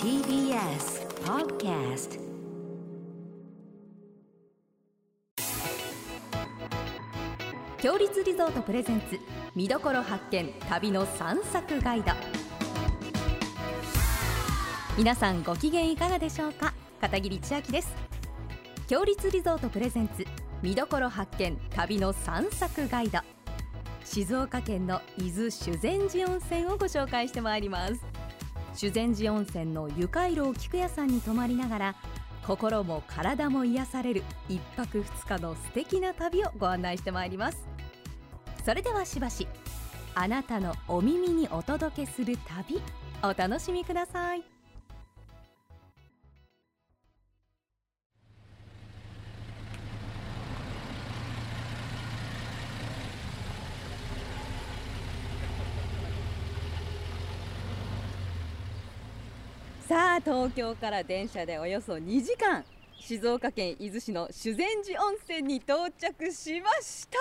TBS Podcast 強立リゾートプレゼンツ見どころ発見旅の散策ガイド。皆さんご機嫌いかがでしょうか？片桐千秋です。強立リゾートプレゼンツ見どころ発見旅の散策ガイド。静岡県の伊豆修善寺温泉をご紹介してまいります。修善寺温泉の湯回廊菊屋さんに泊まりながら心も体も癒される一泊二日の素敵な旅をご案内してまいります。それではしばしあなたのお耳にお届けする旅お楽しみください。東京から電車でおよそ2時間静岡県伊豆市の修善寺温泉に到着しました。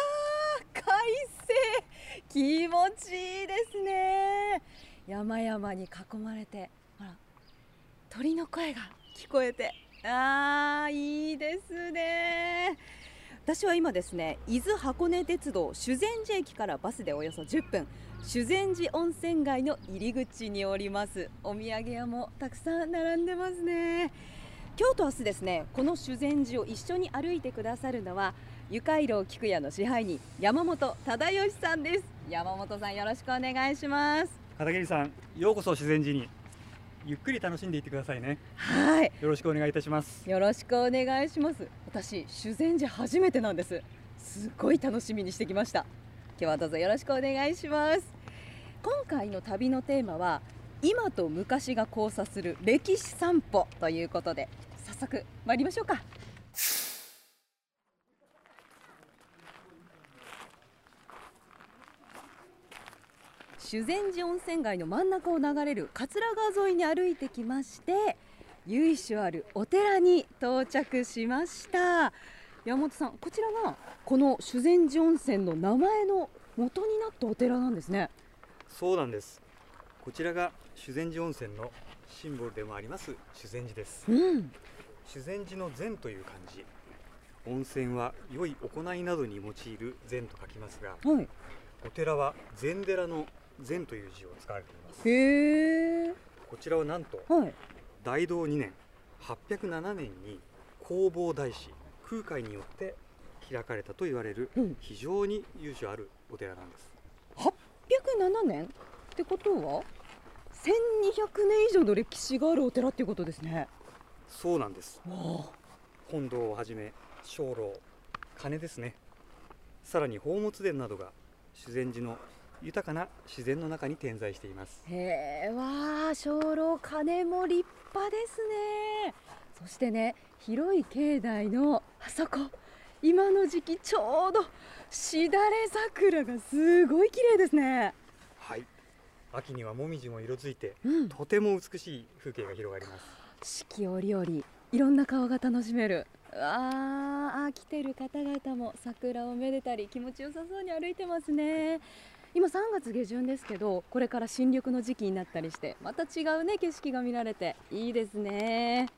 快晴。気持ちいいですね。山々に囲まれてほら鳥の声が聞こえて。あーいいですね。私は今ですね伊豆箱根鉄道修善寺駅からバスでおよそ10分修善寺温泉街の入り口におります。お土産屋もたくさん並んでますね。今日と明日ですねこの修善寺を一緒に歩いてくださるのはゆかいろう菊屋の支配人山本忠義さんです。山本さんよろしくお願いします。片桐さんようこそ自然寺に。ゆっくり楽しんでいってくださいね。はい。よろしくお願いいたします。よろしくお願いします。私修善寺初めてなんです。すごい楽しみにしてきました今日はどうぞよろしくお願いします。今回の旅のテーマは今と昔が交差する歴史散歩ということで早速参りましょうか。修善寺温泉街の真ん中を流れる桂川沿いに歩いてきまして由緒あるお寺に到着しました。山本さんこちらがこの修善寺温泉の名前の元になったお寺なんですね。そうなんです。こちらが修善寺温泉のシンボルでもあります修善寺です。うん。修善寺の善という漢字。温泉は良い行いなどに用いる善と書きますがはい。お寺は禅寺の禅という字を使われています。へえ。こちらはなんとはい。大道2年807年に弘法大師空海によって開かれたと言われるうん。非常に由緒あるお寺なんです。807年？ってことは1200年以上の歴史があるお寺っていうことですね。そうなんです。わ本堂をはじめ鐘楼鐘ですね。さらに宝物殿などが修善寺の豊かな自然の中に点在しています。あへえわあ鐘楼鐘も立派ですねそしてね広い境内のあそこ。今の時期ちょうどしだれ桜がすごい綺麗ですね。はい。秋にはもみじも色づいてうん。とても美しい風景が広がります。四季折々いろんな顔が楽しめる。うわーあ来てる方々も桜をめでたり気持ちよさそうに歩いてますね。今3月下旬ですけどこれから新緑の時期になったりしてまた違うね景色が見られていいですね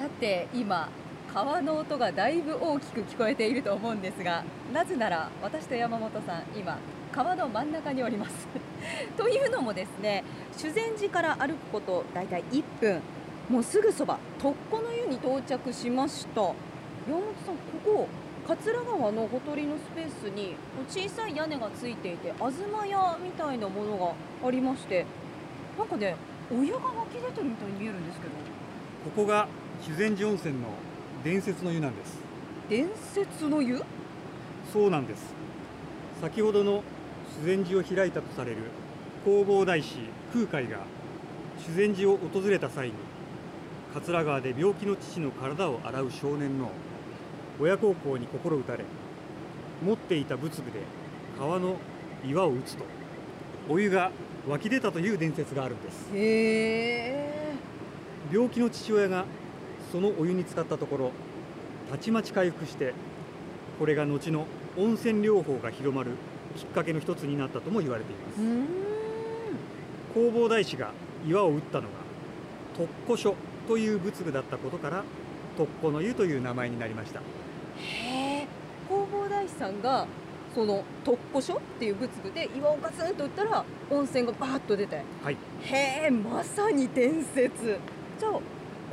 さて今川の音がだいぶ大きく聞こえていると思うんですがなぜなら私と山本さん今川の真ん中におります。というのもですね修善寺から歩くことだいたい1分。もうすぐそばとっこの湯に到着しました。山本さんここ桂川のほとりのスペースに小さい屋根がついていて東屋みたいなものがありましてなんかねお湯が湧き出てるみたいに見えるんですけど。ここが修善寺温泉の伝説の湯なんです。伝説の湯？そうなんです。先ほどの修善寺を開いたとされる弘法大師空海が修善寺を訪れた際に桂川で病気の父の体を洗う少年の親孝行に心打たれ持っていた仏具で川の岩を打つとお湯が湧き出たという伝説があるんです。病気の父親がそのお湯に浸かったところたちまち回復してこれが後の温泉療法が広まるきっかけの一つになったとも言われています。弘法大師が岩を打ったのが特古書という仏具だったことから特古の湯という名前になりました。へえ。弘法大師さんがその特古書っていう仏具で岩をガツンと打ったら温泉がバーッと出て。はい。へえまさに伝説。じゃあこ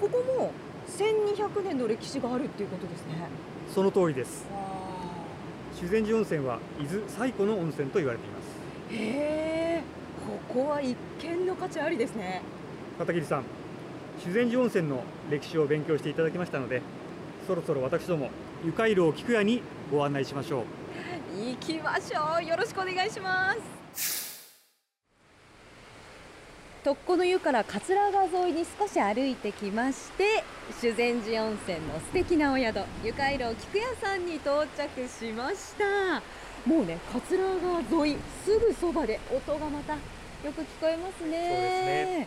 こも1200年の歴史があるっていうことですね。その通りです。わ修善寺温泉は伊豆最古の温泉と言われています。あへえ。ここは一見の価値ありですね。片桐さん修善寺温泉の歴史を勉強していただきましたのでそろそろ私ども湯回路を菊屋にご案内しましょう。行きましょう。よろしくお願いします特古の湯から桂川沿いに少し歩いてきまして修善寺温泉の素敵なお宿湯回廊菊屋さんに到着しました。もうね桂川沿いすぐそばで音がまたよく聞こえますね。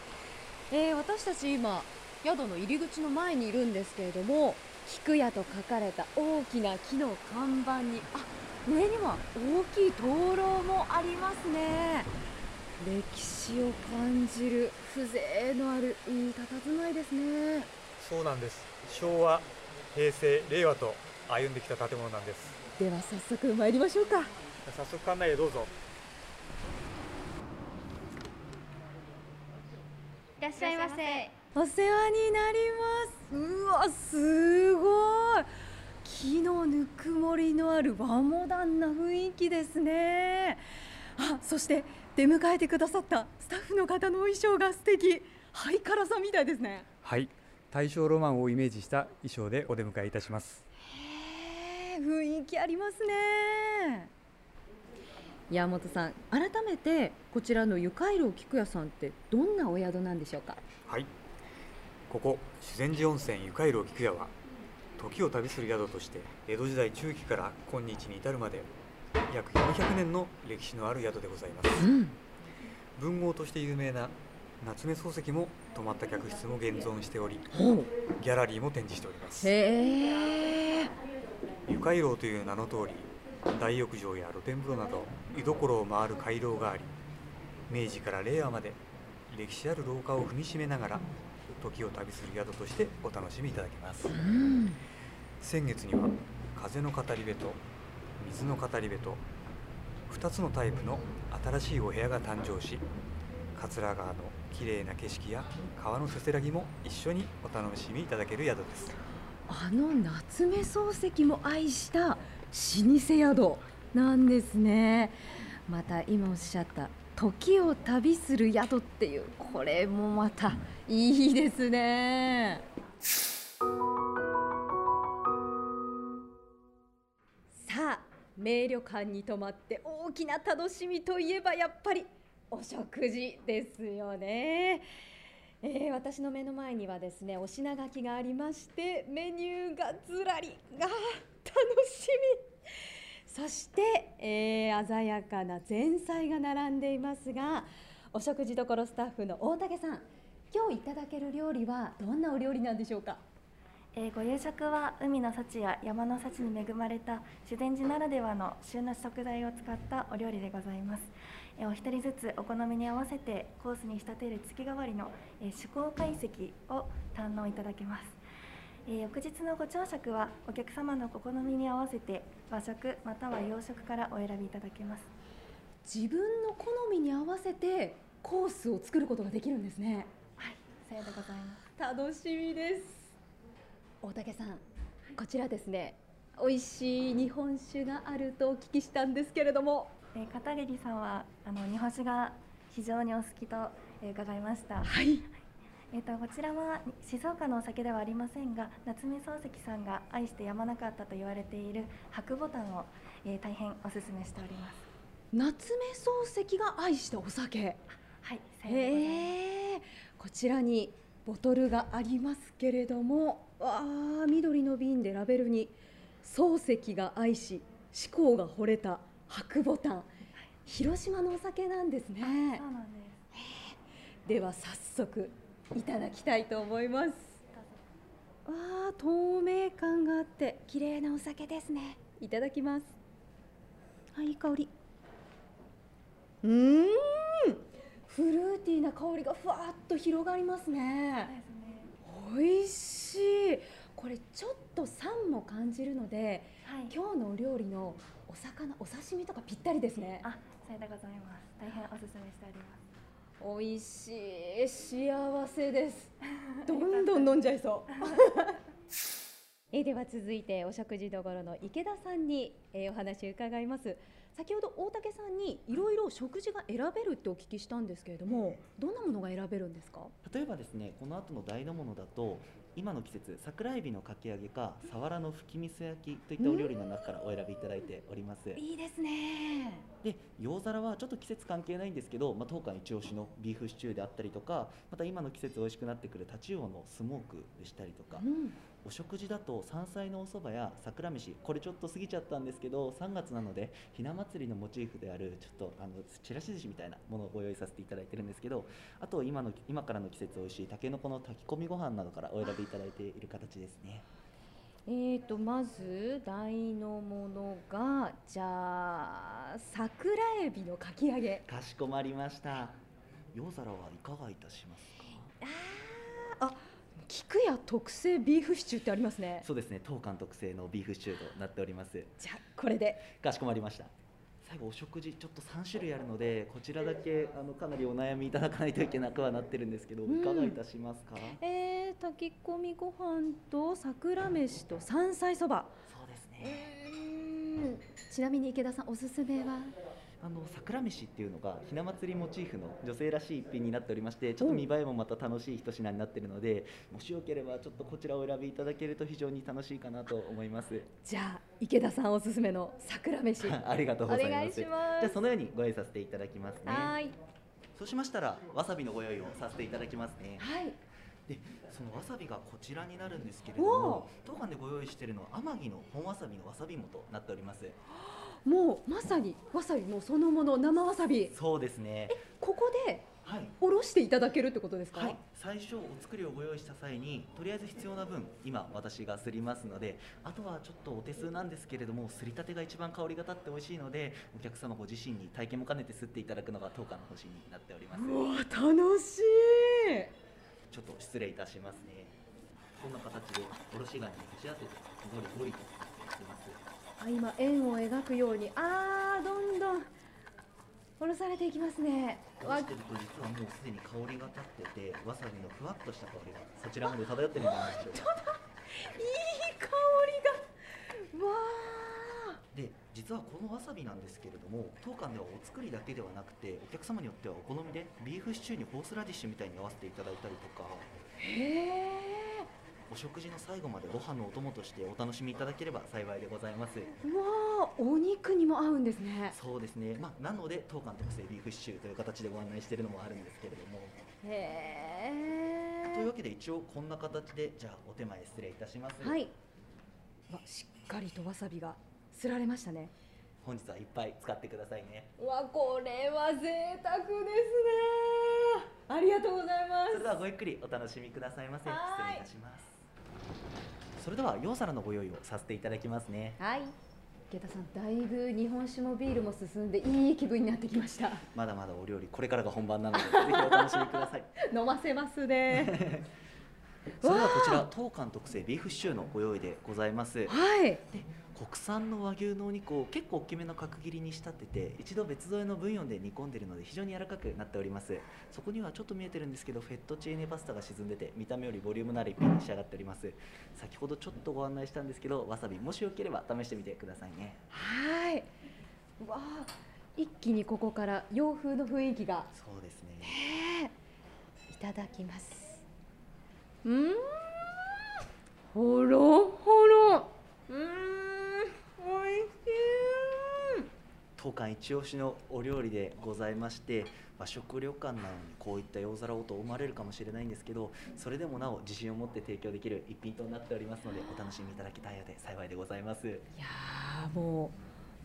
えー私たち今宿の入り口の前にいるんですけれども菊屋と書かれた大きな木の看板にあ上には大きい灯籠もありますね歴史を感じる風情のあるいい佇まいですね。そうなんです。昭和平成令和と歩んできた建物なんです。では早速参りましょうか。早速館内へどうぞ。いらっしゃいませ。お世話になります。うわすごい。木のぬくもりのある和モダンな雰囲気ですねあ そして出迎えてくださったスタッフの方のお衣装が素敵。ハイカラさんみたいですね。はい。大正ロマンをイメージした衣装でお出迎えいたします。へえ雰囲気ありますね。山本さん改めてこちらのゆかいろう菊屋さんってどんなお宿なんでしょうか？はい。ここ修善寺温泉ゆかいろう菊屋は時を旅する宿として江戸時代中期から今日に至るまで約400年の歴史のある宿でございます。うん。文豪として有名な夏目漱石も泊まった客室も現存しておりギャラリーも展示しております。へえ。ゆかいろうという名の通り大浴場や露天風呂など湯どころを回る回廊があり明治から令和まで歴史ある廊下を踏みしめながら時を旅する宿としてお楽しみいただけます。うん。先月には風の語り部と水の語り部と2つのタイプの新しいお部屋が誕生し桂川の綺麗な景色や川のせせらぎも一緒にお楽しみいただける宿です。あの夏目漱石も愛した老舗宿なんですね。また今おっしゃった時を旅する宿っていうこれもまたいいですね。さあ名旅館に泊まって大きな楽しみといえばやっぱりお食事ですよね。えー私の目の前にはですねお品書きがありましてメニューがずらりが楽しみそして、えー鮮やかな前菜が並んでいますがお食事処スタッフの大竹さん今日いただける料理はどんなお料理なんでしょうか？えーご夕食は海の幸や山の幸に恵まれた修善寺ならではの旬の食材を使ったお料理でございます。えーお一人ずつお好みに合わせてコースに仕立てる月替わりの、えー趣向解析を堪能いただけます。えー翌日のご朝食はお客様のお好みに合わせて和食または洋食からお選びいただけます。自分の好みに合わせてコースを作ることができるんですねはい、さようでございます。楽しみです大竹さんこちらですね美味しい日本酒があるとお聞きしたんですけれども。えー片桐さんはあの日本酒が非常にお好きと、えー伺いました。はい。えー、とこちらは静岡のお酒ではありませんが夏目漱石さんが愛してやまなかったと言われている白ボタンを、えー大変おすすめしております。夏目漱石が愛したお酒。はいえこちらにボトルがありますけれどもわあ緑の瓶でラベルに漱石が愛し志向が惚れた白ボタン。広島のお酒なんですね。そうなんです。では早速いただきたいと思います。わあ透明感があって綺麗なお酒ですね。いただきます。あいい香り。うーんフルーティーなな香りがふわっと広がりますね。ですね。美味しい。これちょっと酸も感じるのではい。今日のお料理のお魚お刺身とかぴったりですね。あさようでございます。大変おすすめしております。美味しい。幸せです。どんどん飲んじゃいそう。えーでは続いてお食事どころの池田さんに、えーお話を伺います先ほど大竹さんにいろいろ食事が選べるってお聞きしたんですけれどもどんなものが選べるんですか？例えばですねこの後の台の物だと今の季節桜エビのかき揚げかサワラの吹き味噌焼きといったお料理の中からお選びいただいております。いいですね。で洋皿はちょっと季節関係ないんですけど、まあ、当館一押しのビーフシチューであったりとかまた今の季節美味しくなってくるタチウオのスモークでしたりとか、うんお食事だと山菜のお蕎麦や桜飯これちょっと過ぎちゃったんですけど3月なのでひな祭りのモチーフであるちょっとあのちらし寿司みたいなものをご用意させていただいてるんですけどあと今の今からの季節美味しいたけのこの炊き込みご飯などからお選びいただいている形ですね。えーとまず大のものがじゃあ桜エビのかき揚げ。かしこまりました。洋皿はいかがいたしますか？あ菊屋特製ビーフシチューってありますね。そうですね。当館特製のビーフシチューとなっております。じゃあこれで。かしこまりました。最後お食事ちょっと3種類あるのでこちらだけあのかなりお悩みいただかないといけなくはなってるんですけど、うん。いかがいたしますか？えー、炊き込みご飯と桜飯と山菜そば。そうですうねちなみに池田さんおすすめは？あの桜飯っていうのがひな祭りモチーフの女性らしい一品になっておりましてちょっと見栄えもまた楽しい一品になっているのでもしよければちょっとこちらをお選びいただけると非常に楽しいかなと思います。じゃあ池田さんおすすめの桜飯。ありがとうございます。じゃあそのようにご用意させていただきますね。はーい。そうしましたらわさびのご用意をさせていただきますね。はい。でそのわさびがこちらになるんですけれどおも当館でご用意しているのは天城の本わさびのわさび芋となっておりますもうまさにわさびもうそのもの生わさび。そうですね。ここではい。おろしていただけるってことですか、はい、最初お作りをご用意した際にとりあえず必要な分今私がすりますのであとはちょっとお手数なんですけれどもすりたてが一番香りが立って美味しいのでお客様ご自身に体験も兼ねてすっていただくのが当館の方針になっております。うわ楽しい。ちょっと失礼いたしますね。こんな形でおろし金に打ち当ててゴリゴリとやってますあ今円を描くように。あーどんどんおろされていきますね。わしてると実はもうすでに香りが立っててわさびのふわっとした香りがそちらまで漂ってるんじゃないでしょうか。いい香りが。わで実はこのわさびなんですけれども当館ではお作りだけではなくてお客様によってはお好みでビーフシチューにホースラディッシュみたいに合わせていただいたりとか。ーへえお食事の最後までご飯のお供としてお楽しみいただければ幸いでございます。うわーお肉にも合うんですね。そうですね、まあ、なので当館特製ビーフシチューという形でご案内しているのもあるんですけれども。へえというわけで一応こんな形でじゃあお手前失礼いたします。はい。わしっかりとわさびがすられましたね。本日はいっぱい使ってくださいね。うわこれは贅沢ですね。ありがとうございまそれではごゆっくりお楽しみくださいませ。失はい。礼いたしますそれでは洋皿のご用意をさせていただきますね。はい。池田さんだいぶ日本酒もビールも進んでいい気分になってきました。まだまだお料理これからが本番なのでぜひお楽しみください。飲ませますね。それではこちら当館特製ビーフシチューのご用意でございます。はい。で国産の和牛のお肉を結構大きめの角切りに仕立てて一度別添えのブイヨンで煮込んでいるので非常に柔らかくなっております。そこにはちょっと見えてるんですけどフェットチーネパスタが沈んでて見た目よりボリュームのある一品に仕上がっております。先ほどちょっとご案内したんですけどわさびもしよければ試してみてくださいね。はい。うわあ一気にここから洋風の雰囲気が。そうですね。いただきます。うーん。ほろほろ。うーんおいしい当館一押しのお料理でございまして和食旅館なのにこういった洋皿をと思われるかもしれないんですけどそれでもなお自信を持って提供できる一品となっておりますのでお楽しみいただきたいので幸いでございます。いやーも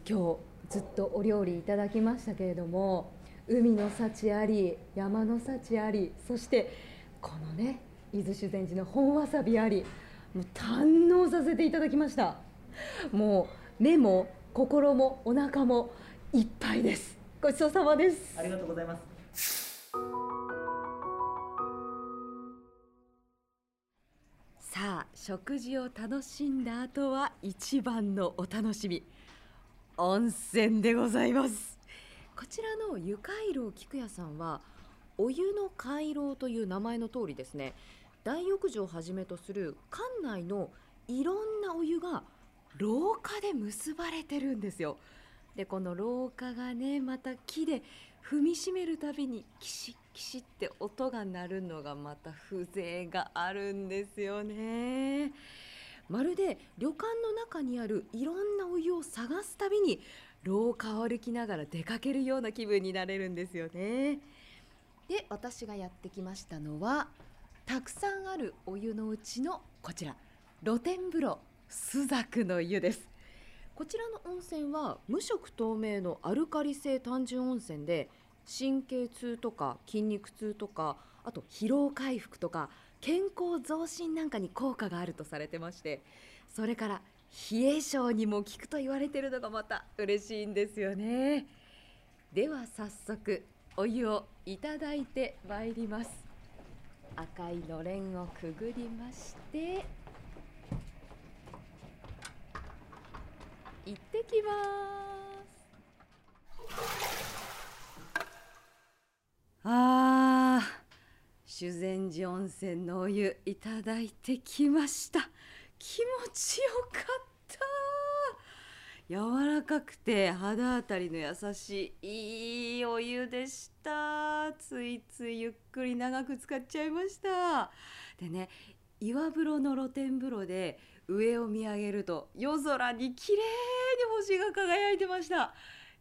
う今日ずっとお料理いただきましたけれども海の幸あり山の幸ありそしてこのね伊豆修善寺の本わさびありもう堪能させていただきました。もう目も心もお腹もいっぱいです。ごちそうさまです。ありがとうございます。さあ食事を楽しんだ後は一番のお楽しみ。温泉でございます。こちらの湯回廊菊屋さんはお湯の回廊という名前の通りですね。大浴場をはじめとする館内のいろんなお湯が廊下で結ばれてるんですよ。でこの廊下がねまた木で踏みしめるたびにキシッキシッって音が鳴るのがまた風情があるんですよね。まるで旅館の中にあるいろんなお湯を探すたびに廊下を歩きながら出かけるような気分になれるんですよね。で私がやってきましたのはたくさんあるお湯のうちのこちら露天風呂。朱雀の湯です。こちらの温泉は無色透明のアルカリ性単純温泉で神経痛とか筋肉痛とかあと疲労回復とか健康増進なんかに効果があるとされてましてそれから冷え性にも効くと言われてるのがまた嬉しいんですよね。では早速お湯をいただいてまいります。赤いのれんをくぐりまして行ってきます。あー修善寺温泉のお湯いただいてきました。気持ちよかった。柔らかくて肌当たりの優しいいいお湯でした。ついついゆっくり長く使っちゃいました。でね岩風呂の露天風呂で上を見上げると夜空に綺麗に星が輝いてました。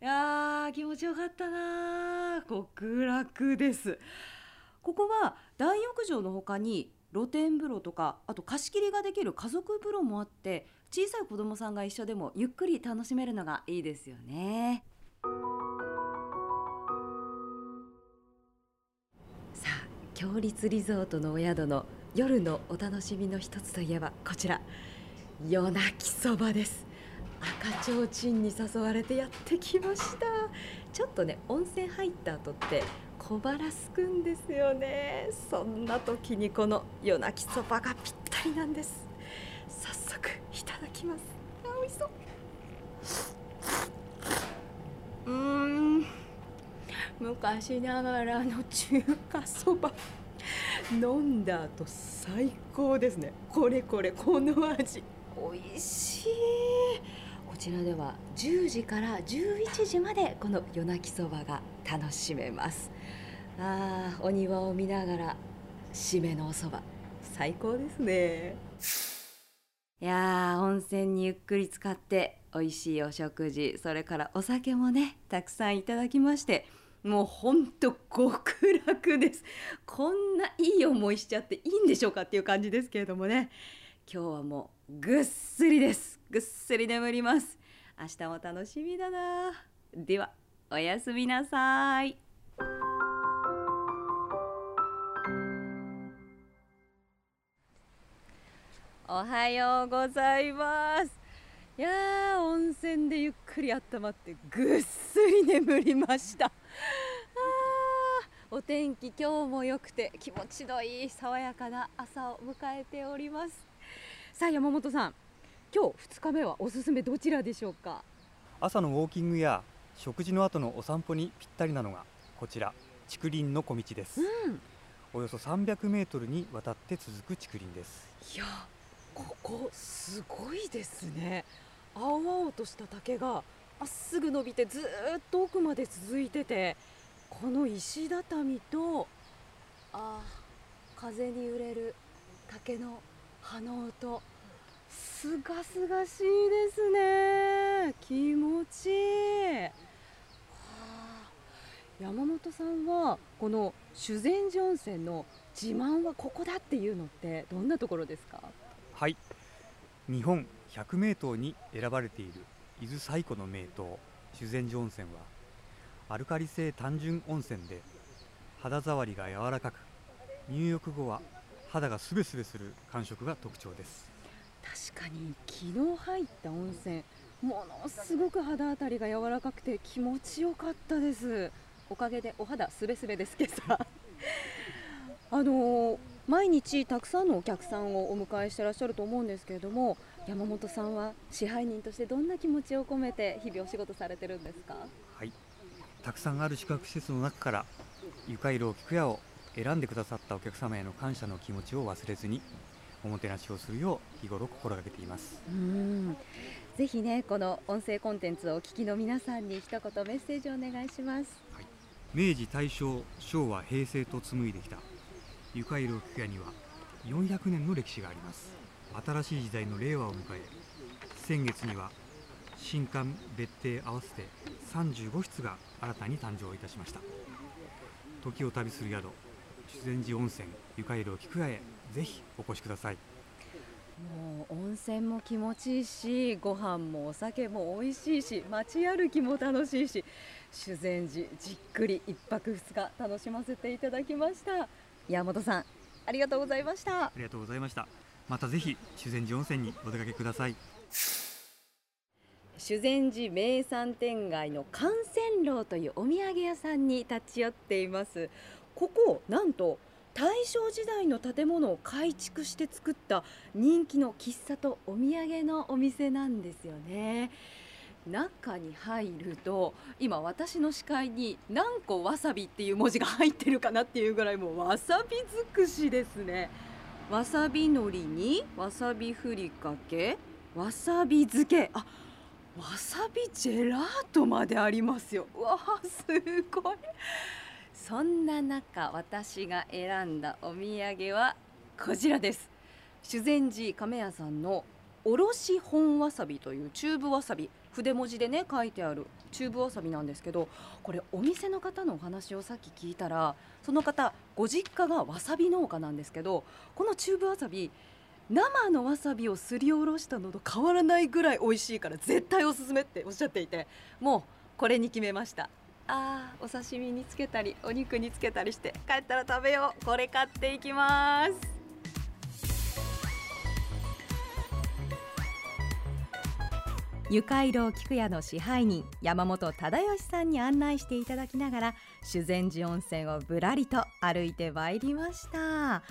いやー気持ちよかったな極楽です。ここは大浴場の他に露天風呂とかあと貸し切りができる家族風呂もあって小さい子供さんが一緒でもゆっくり楽しめるのがいいですよね。さあ強立リゾートのお宿の夜のお楽しみの一つといえばこちら。夜泣きそばです。赤ちょうちんに誘われてやってきました。ちょっとね温泉入った後って小腹すくんですよね。そんな時にこの夜泣きそばがぴったりなんです。早速いただきます。あ美味しそう。うん。昔ながらの中華そば。飲んだ後最高ですね。これこれこの味。美味しい。こちらでは10時から11時までこの夜泣きそばが楽しめます。あお庭を見ながら締めのおそば最高ですね。いやー温泉にゆっくり使って美味しいお食事それからお酒もねたくさんいただきましてもうほんと極楽です。こんないい思いしちゃっていいんでしょうかっていう感じですけれどもね。今日はもうぐっすりです。ぐっすり眠ります。明日も楽しみだな。ではおやすみなさい。おはようございます。いやー温泉でゆっくり温まってぐっすり眠りました。あーお天気今日も良くて気持ちのいい爽やかな朝を迎えております。さあ山本さん。今日2日目はおすすめどちらでしょうか？朝のウォーキングや食事の後のお散歩にぴったりなのがこちら。竹林の小道です、うん。およそ300メートルにわたって続く竹林です。いやここすごいですね。青々とした竹がまっすぐ伸びてずーっと奥まで続いててこの石畳とあー風に揺れる竹の葉の音。すがすがしいですね。気持ちいい。はあ。山本さんはこの修善寺温泉の自慢はここだっていうのってどんなところですか？はい。日本100名湯に選ばれている伊豆最古の名湯修善寺温泉はアルカリ性単純温泉で肌触りが柔らかく入浴後は肌がすべすべする感触が特徴です。確かに昨日入った温泉。ものすごく肌当たりが柔らかくて気持ちよかったです。おかげでお肌すべすべですけど。あのー毎日たくさんのお客さんをお迎えしてらっしゃると思うんですけれども山本さんは支配人としてどんな気持ちを込めて日々お仕事されてるんですか？はい。たくさんある宿泊施設の中からゆかいろう菊屋を選んでくださったお客様への感謝の気持ちを忘れずにおもてなしをするよう日頃心がけています。うん。ぜひねこの音声コンテンツをお聞きの皆さんに一言メッセージをお願いします。明治大正昭和平成と紡いできたゆかいろう菊屋には400年の歴史があります。新しい時代の令和を迎え先月には新館別邸合わせて35室が新たに誕生いたしました。時を旅する宿修善寺温泉ゆかいろう菊屋へぜひお越しください。もう温泉も気持ちいいしご飯もお酒も美味しいし街歩きも楽しいし修善寺じっくり一泊二日楽しませていただきました。山本さんありがとうございました。ありがとうございました。またぜひ修善寺温泉にお出かけください。修善寺名産店街の観泉楼というお土産屋さんに立ち寄っていますここなんと大正時代の建物を改築して作った人気の喫茶とお土産のお店なんですよね。中に入ると今私の視界に何個わさびっていう文字が入ってるかなっていうぐらいもうわさび尽くしですね。わさび海苔にわさびふりかけわさび漬け。あわさびジェラートまでありますよ。わあすごい。そんな中私が選んだお土産はこちらです。修善寺亀屋さんのおろし本わさびというチューブわさび。筆文字でね書いてあるチューブわさびなんですけどこれお店の方のお話をさっき聞いたらその方ご実家がわさび農家なんですけどこのチューブわさび生のわさびをすりおろしたのと変わらないぐらい美味しいから絶対おすすめっておっしゃっていてもうこれに決めました。あーお刺身につけたりお肉につけたりして帰ったら食べよう。これ買っていきます。ゆかいろう菊屋の支配人山本忠義さんに案内していただきながら修善寺温泉をぶらりと歩いてまいりました。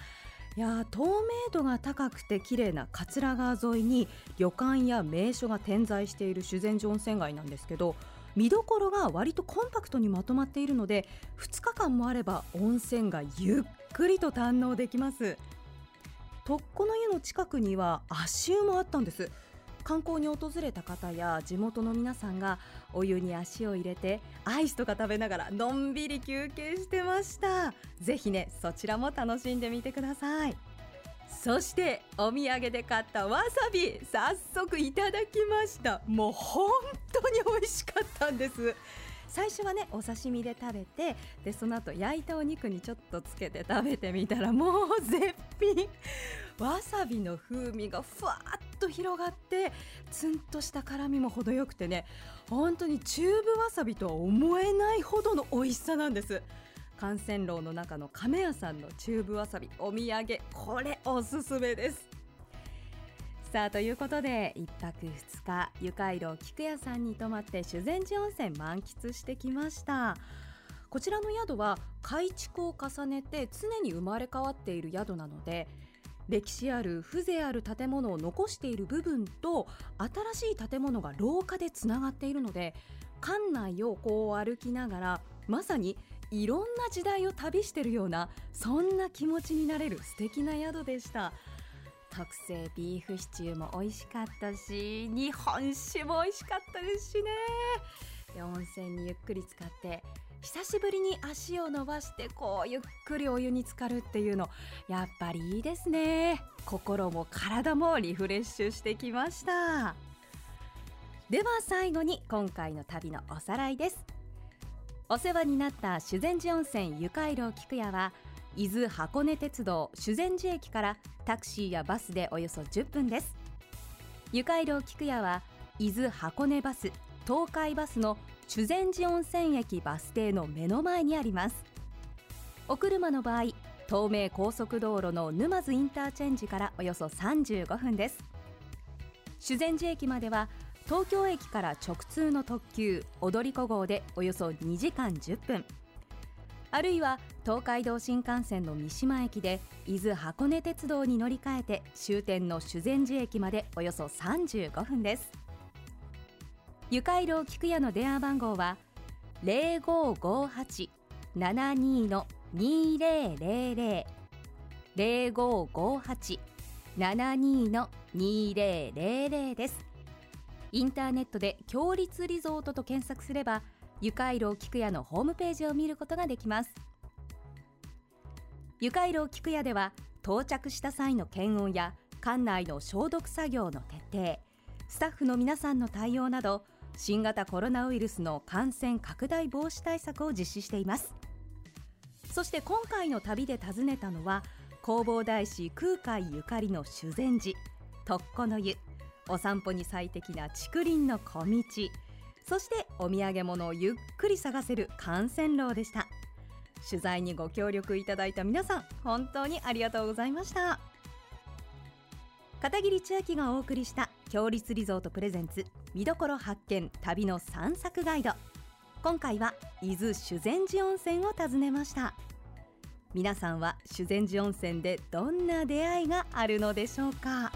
いや透明度が高くて綺麗な桂川沿いに旅館や名所が点在している修善寺温泉街なんですけど見どころが割とコンパクトにまとまっているので2日間もあれば温泉がゆっくりと堪能できます。とっこの湯の近くには足湯もあったんです。観光に訪れた方や地元の皆さんがお湯に足を入れてアイスとか食べながらのんびり休憩してました。ぜひねそちらも楽しんでみてください。そしてお土産で買ったわさび早速いただきました。もう本当にたんです。最初はねお刺身で食べてでその後焼いたお肉にちょっとつけて食べてみたらもう絶品。わさびの風味がふわっと広がってツンとした辛みも程よくてね本当にチューブわさびとは思えないほどの美味しさなんです。甘泉楼の中の亀屋さんのチューブわさびお土産これおすすめです。さあということで1泊2日湯回廊菊屋さんに泊まって修善寺温泉満喫してきました。こちらの宿は改築を重ねて常に生まれ変わっている宿なので歴史ある風情ある建物を残している部分と新しい建物が廊下でつながっているので館内をこう歩きながらまさにいろんな時代を旅しているようなそんな気持ちになれる素敵な宿でした。特製ビーフシチューも美味しかったし日本酒も美味しかったですしね。温泉にゆっくり使って久しぶりに足を伸ばしてこうゆっくりお湯に浸かるっていうのやっぱりいいですね。心も体もリフレッシュしてきました。では最後に今回の旅のおさらいです。お世話になった修善寺温泉ゆかいろ菊屋は伊豆箱根鉄道修善寺駅からタクシーやバスでおよそ10分です。ゆかいろう菊屋は伊豆箱根バス東海バスの修善寺温泉駅バス停の目の前にあります。お車の場合東名高速道路の沼津インターチェンジからおよそ35分です。修善寺駅までは東京駅から直通の特急踊り子号でおよそ2時間10分。あるいは東海道新幹線の三島駅で伊豆箱根鉄道に乗り換えて終点の修善寺駅までおよそ35分です。ゆかいろう菊屋の電話番号は0558-72の2000 0558-72の2000です。インターネットで強立リゾートと検索すればゆかいろう菊屋のホームページを見ることができます。ゆかいろう菊屋では到着した際の検温や館内の消毒作業の徹底スタッフの皆さんの対応など新型コロナウイルスの感染拡大防止対策を実施しています。そして今回の旅で訪ねたのは弘法大師空海ゆかりの修善寺徳子の湯お散歩に最適な竹林の小道。そしてお土産物をゆっくり探せる幹線路でした。取材にご協力いただいた皆さん本当にありがとうございました。片桐千秋がお送りした強立リゾートプレゼンツ見どころ発見旅の散策ガイド。今回は伊豆修善寺温泉を訪ねました。皆さんは修善寺温泉でどんな出会いがあるのでしょうか？